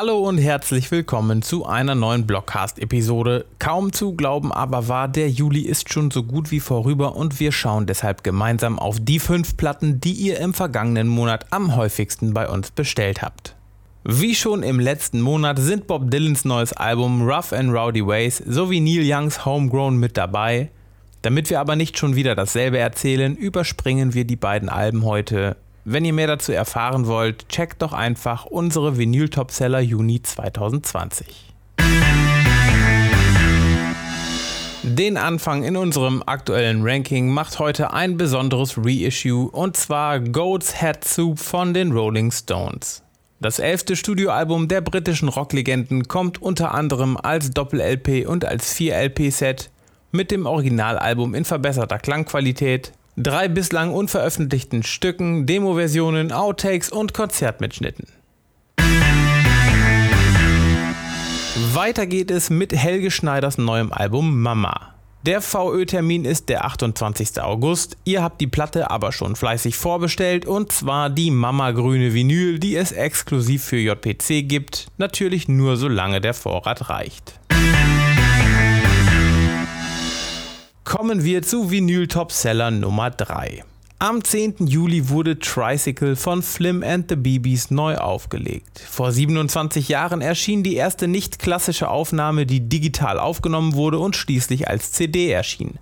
Hallo und herzlich willkommen zu einer neuen Blockcast-Episode. Kaum zu glauben aber wahr, der Juli ist schon so gut wie vorüber und wir schauen deshalb gemeinsam auf die fünf Platten, die ihr im vergangenen Monat am häufigsten bei uns bestellt habt. Wie schon im letzten Monat sind Bob Dylans neues Album Rough and Rowdy Ways sowie Neil Youngs Homegrown mit dabei. Damit wir aber nicht schon wieder dasselbe erzählen, überspringen wir die beiden Alben heute wenn ihr mehr dazu erfahren wollt, checkt doch einfach unsere Vinyl-Topseller Juni 2020. Den Anfang in unserem aktuellen Ranking macht heute ein besonderes Reissue und zwar Goat's Head Soup von den Rolling Stones. Das elfte Studioalbum der britischen Rocklegenden kommt unter anderem als Doppel-LP und als 4-LP-Set mit dem Originalalbum in verbesserter Klangqualität, drei bislang unveröffentlichten Stücken, Demo-Versionen, Outtakes und Konzertmitschnitten. Weiter geht es mit Helge Schneiders neuem Album Mama. Der VÖ-Termin ist der 28. August. Ihr habt die Platte aber schon fleißig vorbestellt und zwar die Mama grüne Vinyl, die es exklusiv für JPC gibt. Natürlich nur solange der Vorrat reicht. Kommen wir zu Vinyl Topseller Nummer 3. Am 10. Juli wurde Tricycle von Flim and the BBs neu aufgelegt. Vor 27 Jahren erschien die erste nicht klassische Aufnahme, die digital aufgenommen wurde und schließlich als CD erschien.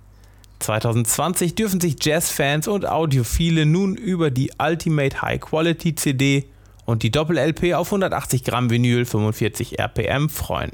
2020 dürfen sich Jazzfans und Audiophile nun über die Ultimate High Quality CD und die Doppel-LP auf 180 Gramm Vinyl 45 RPM freuen.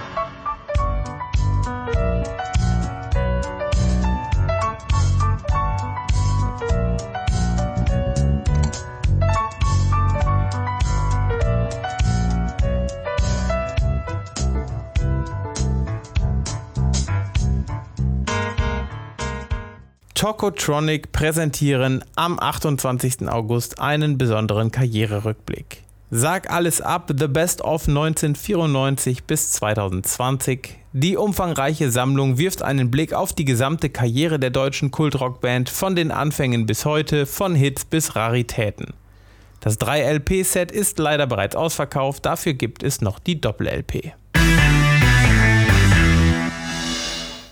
Tokotronic präsentieren am 28. August einen besonderen Karriererückblick. Sag alles ab, The Best of 1994 bis 2020. Die umfangreiche Sammlung wirft einen Blick auf die gesamte Karriere der deutschen Kultrockband von den Anfängen bis heute, von Hits bis Raritäten. Das 3-LP-Set ist leider bereits ausverkauft, dafür gibt es noch die Doppel-LP.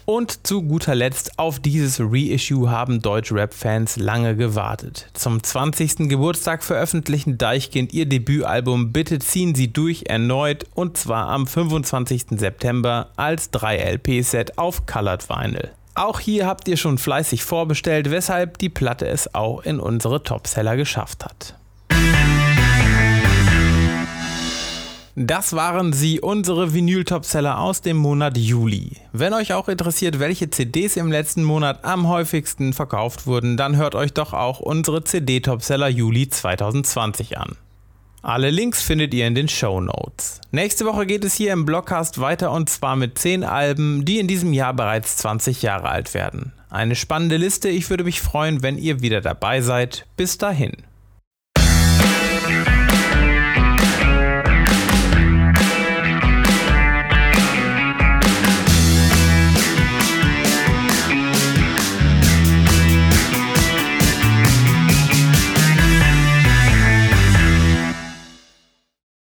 Und zu guter Letzt auf dieses Reissue haben Deutsch-Rap-Fans lange gewartet. Zum 20. Geburtstag veröffentlichen Deichkind ihr Debütalbum Bitte ziehen Sie durch erneut und zwar am 25. September als 3-LP-Set auf Colored Vinyl. Auch hier habt ihr schon fleißig vorbestellt, weshalb die Platte es auch in unsere Topseller geschafft hat. Das waren sie, unsere Vinyl-Topseller aus dem Monat Juli. Wenn euch auch interessiert, welche CDs im letzten Monat am häufigsten verkauft wurden, dann hört euch doch auch unsere CD-Topseller Juli 2020 an. Alle Links findet ihr in den Show Notes. Nächste Woche geht es hier im Blogcast weiter und zwar mit 10 Alben, die in diesem Jahr bereits 20 Jahre alt werden. Eine spannende Liste, ich würde mich freuen, wenn ihr wieder dabei seid. Bis dahin.